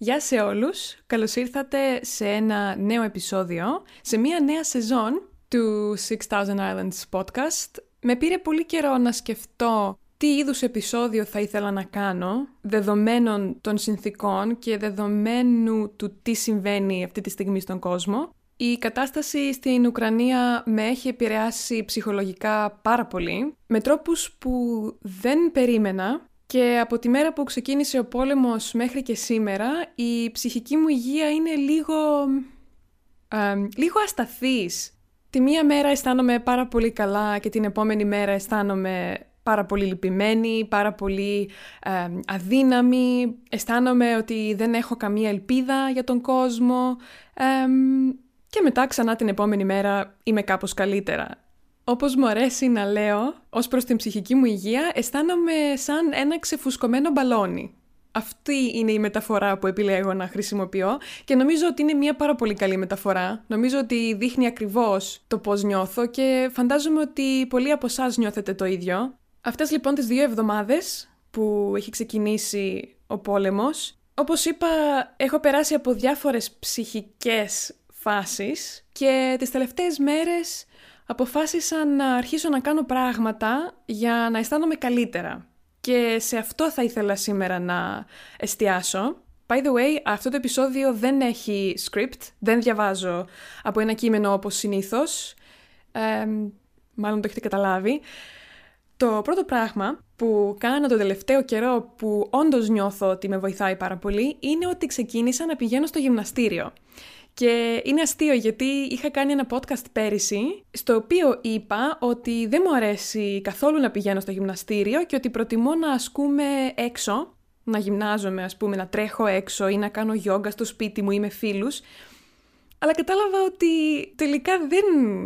Γεια σε όλους, καλώς ήρθατε σε ένα νέο επεισόδιο, σε μια νέα σεζόν του 6000 Islands podcast. Με πήρε πολύ καιρό να σκεφτώ τι είδους επεισόδιο θα ήθελα να κάνω, δεδομένων των συνθήκων και δεδομένου του τι συμβαίνει αυτή τη στιγμή στον κόσμο. Η κατάσταση στην Ουκρανία με έχει επηρεάσει ψυχολογικά πάρα πολύ, με τρόπους που δεν περίμενα και από τη μέρα που ξεκίνησε ο πόλεμος μέχρι και σήμερα, η ψυχική μου υγεία είναι λίγο... λίγο ασταθής. Τη μία μέρα αισθάνομαι πάρα πολύ καλά και την επόμενη μέρα αισθάνομαι πάρα πολύ λυπημένη, πάρα πολύ αδύναμη. Αισθάνομαι ότι δεν έχω καμία ελπίδα για τον κόσμο. και μετά ξανά την επόμενη μέρα είμαι κάπως καλύτερα. Όπως μου αρέσει να λέω, ως προς την ψυχική μου υγεία, αισθάνομαι σαν ένα ξεφουσκωμένο μπαλόνι. Αυτή είναι η μεταφορά που επιλέγω να χρησιμοποιώ και νομίζω ότι είναι μια πάρα πολύ καλή μεταφορά. Νομίζω ότι δείχνει ακριβώς το πώς νιώθω και φαντάζομαι ότι πολλοί από εσάς νιώθετε το ίδιο. Αυτές λοιπόν τις δύο εβδομάδες που έχει ξεκινήσει ο πόλεμος, όπως είπα έχω περάσει από διάφορες ψυχικές φάσεις και τις τελευταίες μέρες αποφάσισα να αρχίσω να κάνω πράγματα για να αισθάνομαι καλύτερα. Και σε αυτό θα ήθελα σήμερα να εστιάσω. By the way, αυτό το επεισόδιο δεν έχει script, δεν διαβάζω από ένα κείμενο όπως συνήθως. μάλλον το έχετε καταλάβει. Το πρώτο πράγμα που κάνω το τελευταίο καιρό που όντως νιώθω ότι με βοηθάει πάρα πολύ είναι ότι ξεκίνησα να πηγαίνω στο γυμναστήριο. Και είναι αστείο γιατί είχα κάνει ένα podcast πέρυσι, στο οποίο είπα ότι δεν μου αρέσει καθόλου να πηγαίνω στο γυμναστήριο και ότι προτιμώ να ασκούμε έξω, να γυμνάζομαι ας πούμε, να τρέχω έξω ή να κάνω γιόγκα στο σπίτι μου ή με φίλους. Αλλά κατάλαβα ότι τελικά δεν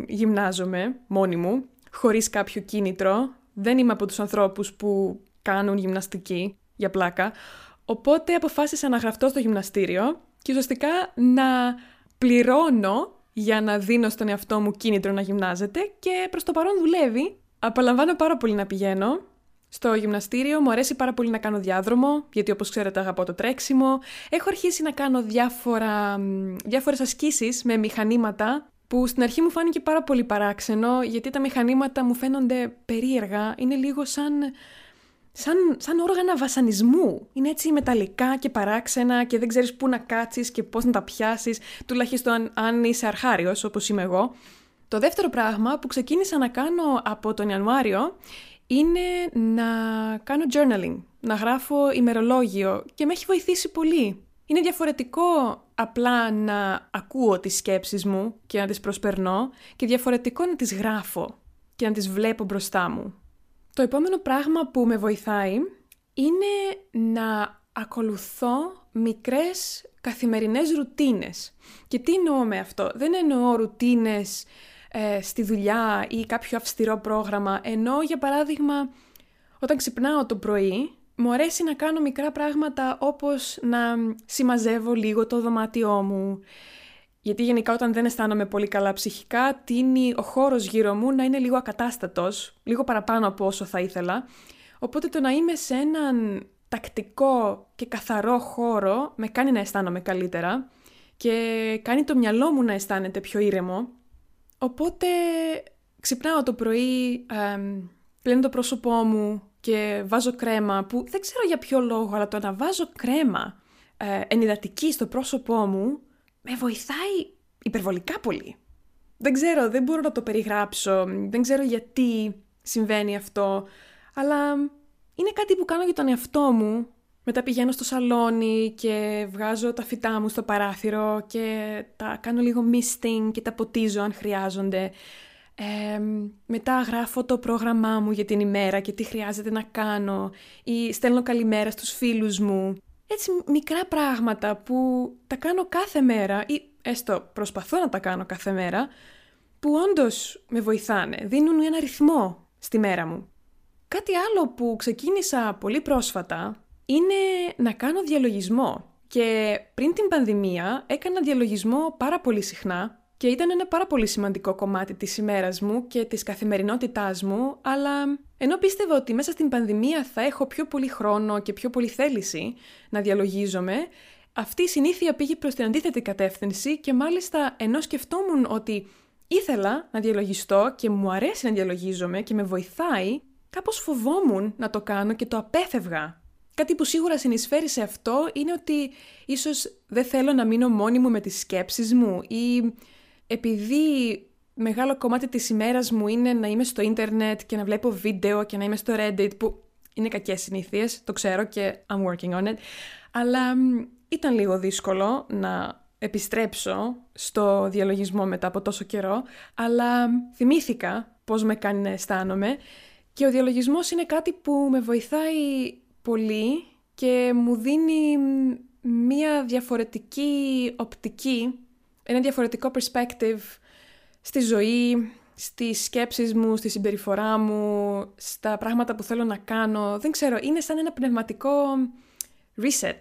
γυμνάζομαι μόνη μου, χωρίς κάποιο κίνητρο. Δεν είμαι από τους ανθρώπους που κάνουν γυμναστική για πλάκα. Οπότε αποφάσισα να γραφτώ στο γυμναστήριο και ουσιαστικά να πληρώνω για να δίνω στον εαυτό μου κίνητρο να γυμνάζεται και προς το παρόν δουλεύει. Απολαμβάνω πάρα πολύ να πηγαίνω. Στο γυμναστήριο μου αρέσει πάρα πολύ να κάνω διάδρομο, γιατί όπως ξέρετε αγαπώ το τρέξιμο. Έχω αρχίσει να κάνω διάφορα, διάφορες ασκήσεις με μηχανήματα, που στην αρχή μου φάνηκε πάρα πολύ παράξενο, γιατί τα μηχανήματα μου φαίνονται περίεργα. Είναι λίγο σαν σαν, σαν όργανα βασανισμού. Είναι έτσι μεταλλικά και παράξενα και δεν ξέρεις πού να κάτσεις και πώς να τα πιάσεις, τουλάχιστον αν, αν είσαι αρχάριος όπως είμαι εγώ. Το δεύτερο πράγμα που ξεκίνησα να κάνω από τον Ιανουάριο είναι να κάνω journaling, να γράφω ημερολόγιο και με έχει βοηθήσει πολύ. Είναι διαφορετικό απλά να ακούω τις σκέψεις μου και να τις προσπερνώ και διαφορετικό να τις γράφω και να τις βλέπω μπροστά μου. Το επόμενο πράγμα που με βοηθάει είναι να ακολουθώ μικρές καθημερινές ρουτίνες. Και τι εννοώ με αυτό; Δεν εννοώ ρουτίνες ε, στη δουλειά ή κάποιο αυστηρό πρόγραμμα. Εννοώ για παράδειγμα όταν ξυπνάω το πρωί μου αρέσει να κάνω μικρά πράγματα όπως να συμμαζεύω λίγο το δωμάτιό μου γιατί γενικά όταν δεν αισθάνομαι πολύ καλά ψυχικά, τίνει ο χώρος γύρω μου να είναι λίγο ακατάστατος, λίγο παραπάνω από όσο θα ήθελα. Οπότε το να είμαι σε έναν τακτικό και καθαρό χώρο με κάνει να αισθάνομαι καλύτερα και κάνει το μυαλό μου να αισθάνεται πιο ήρεμο. Οπότε ξυπνάω το πρωί, πλένω το πρόσωπό μου και βάζω κρέμα που δεν ξέρω για ποιο λόγο, αλλά το να βάζω κρέμα ε, ενυδατική στο πρόσωπό μου με βοηθάει υπερβολικά πολύ. Δεν ξέρω, δεν μπορώ να το περιγράψω, δεν ξέρω γιατί συμβαίνει αυτό, αλλά είναι κάτι που κάνω για τον εαυτό μου. Μετά πηγαίνω στο σαλόνι και βγάζω τα φυτά μου στο παράθυρο και τα κάνω λίγο misting και τα ποτίζω αν χρειάζονται. μετά γράφω το πρόγραμμά μου για την ημέρα και τι χρειάζεται να κάνω ή στέλνω καλημέρα στους φίλους μου έτσι μικρά πράγματα που τα κάνω κάθε μέρα ή έστω προσπαθώ να τα κάνω κάθε μέρα που όντως με βοηθάνε, δίνουν ένα ρυθμό στη μέρα μου. Κάτι άλλο που ξεκίνησα πολύ πρόσφατα είναι να κάνω διαλογισμό και πριν την πανδημία έκανα διαλογισμό πάρα πολύ συχνά και ήταν ένα πάρα πολύ σημαντικό κομμάτι της ημέρας μου και της καθημερινότητάς μου, αλλά ενώ πίστευα ότι μέσα στην πανδημία θα έχω πιο πολύ χρόνο και πιο πολύ θέληση να διαλογίζομαι, αυτή η συνήθεια πήγε προς την αντίθετη κατεύθυνση και μάλιστα ενώ σκεφτόμουν ότι ήθελα να διαλογιστώ και μου αρέσει να διαλογίζομαι και με βοηθάει, κάπως φοβόμουν να το κάνω και το απέφευγα. Κάτι που σίγουρα συνεισφέρει σε αυτό είναι ότι ίσως δεν θέλω να μείνω μόνη μου με τις σκέψεις μου ή επειδή μεγάλο κομμάτι της ημέρας μου είναι να είμαι στο ίντερνετ και να βλέπω βίντεο και να είμαι στο Reddit που είναι κακές συνήθειες, το ξέρω και I'm working on it, αλλά ήταν λίγο δύσκολο να επιστρέψω στο διαλογισμό μετά από τόσο καιρό, αλλά θυμήθηκα πώς με κάνει να αισθάνομαι και ο διαλογισμός είναι κάτι που με βοηθάει πολύ και μου δίνει μία διαφορετική οπτική, ένα διαφορετικό perspective στη ζωή, στις σκέψεις μου, στη συμπεριφορά μου, στα πράγματα που θέλω να κάνω. Δεν ξέρω, είναι σαν ένα πνευματικό reset.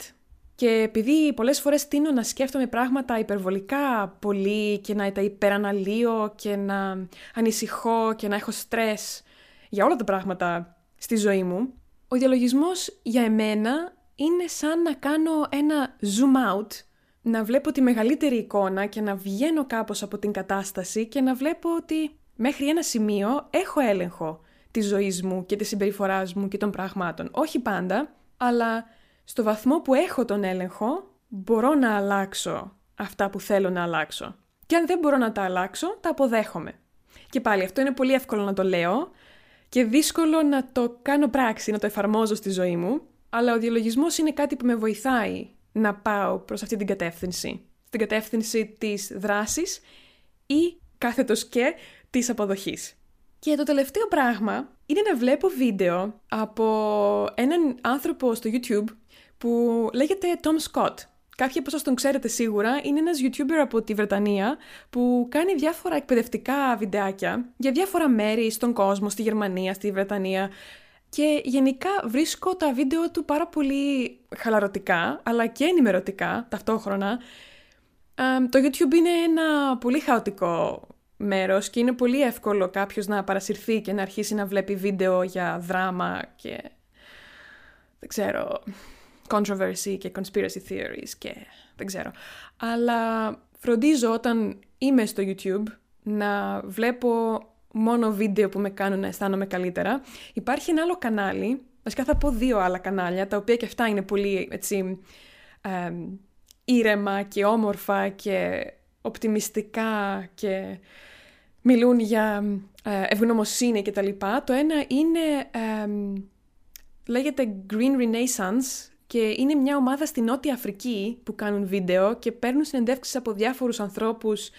Και επειδή πολλές φορές τίνω να σκέφτομαι πράγματα υπερβολικά πολύ και να τα υπεραναλύω και να ανησυχώ και να έχω στρες για όλα τα πράγματα στη ζωή μου, ο διαλογισμός για εμένα είναι σαν να κάνω ένα zoom out, να βλέπω τη μεγαλύτερη εικόνα και να βγαίνω κάπως από την κατάσταση και να βλέπω ότι μέχρι ένα σημείο έχω έλεγχο της ζωής μου και της συμπεριφοράς μου και των πραγμάτων. Όχι πάντα, αλλά στο βαθμό που έχω τον έλεγχο μπορώ να αλλάξω αυτά που θέλω να αλλάξω. Και αν δεν μπορώ να τα αλλάξω, τα αποδέχομαι. Και πάλι αυτό είναι πολύ εύκολο να το λέω, και δύσκολο να το κάνω πράξη, να το εφαρμόζω στη ζωή μου, αλλά ο διαλογισμός είναι κάτι που με βοηθάει να πάω προς αυτή την κατεύθυνση. Στην κατεύθυνση της δράσης ή κάθετος και της αποδοχής. Και το τελευταίο πράγμα είναι να βλέπω βίντεο από έναν άνθρωπο στο YouTube που λέγεται Tom Scott. Κάποιοι από εσάς τον ξέρετε σίγουρα, είναι ένας YouTuber από τη Βρετανία που κάνει διάφορα εκπαιδευτικά βιντεάκια για διάφορα μέρη στον κόσμο, στη Γερμανία, στη Βρετανία και γενικά βρίσκω τα βίντεο του πάρα πολύ χαλαρωτικά, αλλά και ενημερωτικά ταυτόχρονα. το YouTube είναι ένα πολύ χαοτικό μέρος και είναι πολύ εύκολο κάποιος να παρασυρθεί και να αρχίσει να βλέπει βίντεο για δράμα και δεν ξέρω, controversy και conspiracy theories και δεν ξέρω. Αλλά φροντίζω όταν είμαι στο YouTube να βλέπω μόνο βίντεο που με κάνουν να αισθάνομαι καλύτερα. Υπάρχει ένα άλλο κανάλι, βασικά θα πω δύο άλλα κανάλια, τα οποία και αυτά είναι πολύ έτσι ε, ήρεμα και όμορφα και οπτιμιστικά και μιλούν για ε, ευγνωμοσύνη και τα λοιπά. Το ένα είναι, λέγεται Green Renaissance και είναι μια ομάδα στη Νότια Αφρική που κάνουν βίντεο και παίρνουν συνεντεύξεις από διάφορους ανθρώπους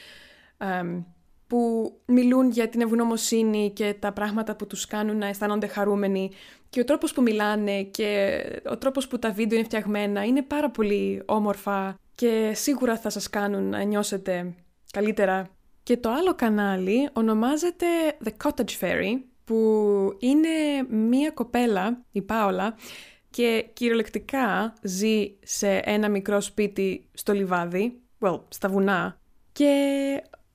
που μιλούν για την ευγνωμοσύνη και τα πράγματα που τους κάνουν να αισθάνονται χαρούμενοι και ο τρόπος που μιλάνε και ο τρόπος που τα βίντεο είναι φτιαγμένα είναι πάρα πολύ όμορφα και σίγουρα θα σας κάνουν να νιώσετε καλύτερα. Και το άλλο κανάλι ονομάζεται The Cottage Fairy που είναι μία κοπέλα, η Πάολα, και κυριολεκτικά ζει σε ένα μικρό σπίτι στο λιβάδι, well, στα βουνά. Και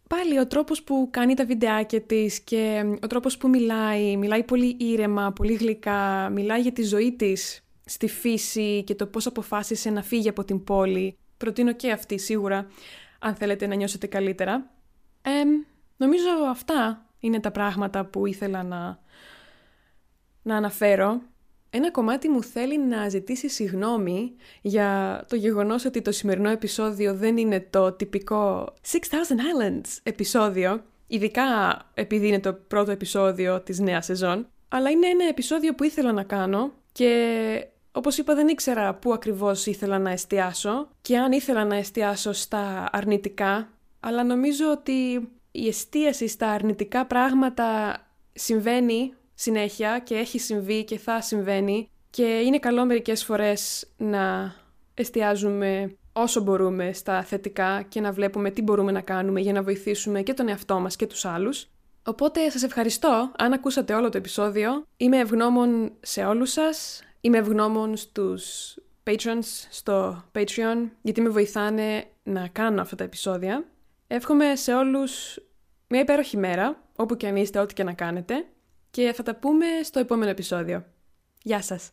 πάλι ο τρόπος που κάνει τα βιντεάκια της και ο τρόπος που μιλάει, μιλάει πολύ ήρεμα, πολύ γλυκά, μιλάει για τη ζωή της στη φύση και το πώς αποφάσισε να φύγει από την πόλη. Προτείνω και αυτή σίγουρα, αν θέλετε να νιώσετε καλύτερα. Ε, νομίζω αυτά είναι τα πράγματα που ήθελα να, να αναφέρω ένα κομμάτι μου θέλει να ζητήσει συγνώμη για το γεγονός ότι το σημερινό επεισόδιο δεν είναι το τυπικό 6000 Islands επεισόδιο, ειδικά επειδή είναι το πρώτο επεισόδιο της νέας σεζόν, αλλά είναι ένα επεισόδιο που ήθελα να κάνω και όπως είπα δεν ήξερα πού ακριβώς ήθελα να εστιάσω και αν ήθελα να εστιάσω στα αρνητικά, αλλά νομίζω ότι η εστίαση στα αρνητικά πράγματα συμβαίνει συνέχεια και έχει συμβεί και θα συμβαίνει και είναι καλό μερικές φορές να εστιάζουμε όσο μπορούμε στα θετικά και να βλέπουμε τι μπορούμε να κάνουμε για να βοηθήσουμε και τον εαυτό μας και τους άλλους. Οπότε σας ευχαριστώ αν ακούσατε όλο το επεισόδιο. Είμαι ευγνώμων σε όλους σας. Είμαι ευγνώμων στους patrons στο Patreon γιατί με βοηθάνε να κάνω αυτά τα επεισόδια. Εύχομαι σε όλους μια υπέροχη μέρα, όπου και αν είστε, ό,τι και να κάνετε και θα τα πούμε στο επόμενο επεισόδιο. Γεια σας!